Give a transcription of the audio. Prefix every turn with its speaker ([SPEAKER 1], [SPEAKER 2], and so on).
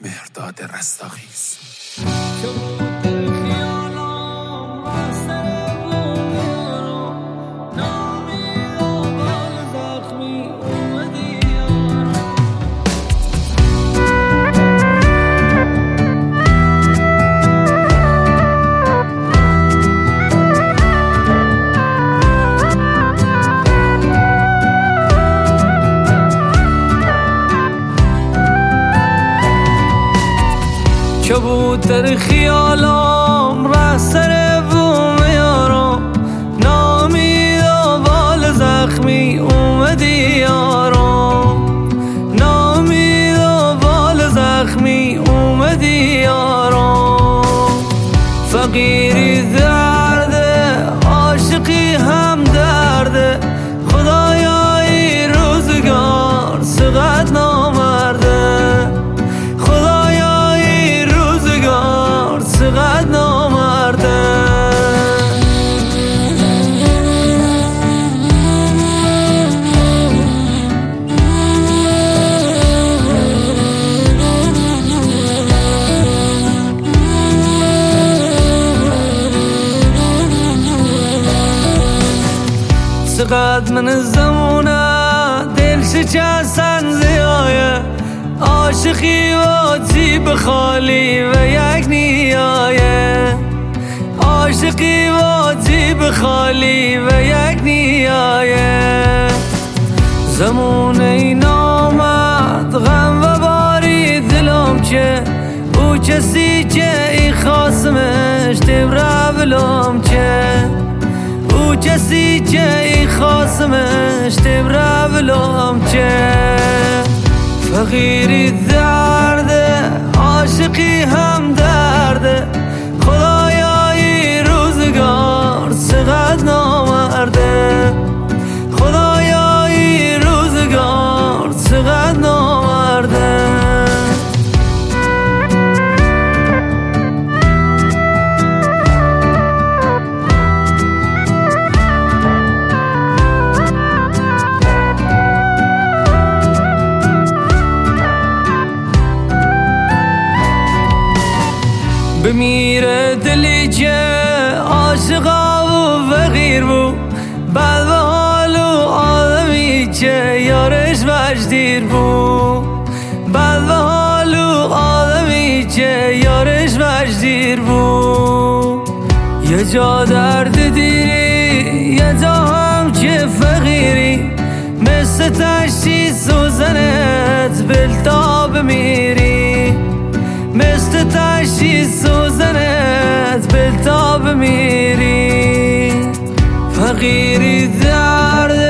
[SPEAKER 1] مهرداد رستاخیز.
[SPEAKER 2] کبوتر خیالام ره سر بوم یارم نامید بال زخمی اومدی یارم نامید بال زخمی اومدی یارم فقیری چقدر من زمونه دل شکستن زیایه عاشقی و جیب خالی و یک نیایه عاشقی و جیب خالی و یک نیایه زمون این آمد غم و باری دلم که او کسی که ای خاسمش تبره بلوم که او کسی که اسمش تبرى بلومتي فغيري الذعب بمیره دلی که عاشقا و فقیر بو. بعد به حالو آدمی که یارش وجدیر بو. بعد به حالو آدمی که یارش وجدیر بو. یه جا درد دیری یه جا هم که فقیری. مثل تشتی سوزنت بلتا بمیری تشتی سوزنت بلتا بمیری فقیری در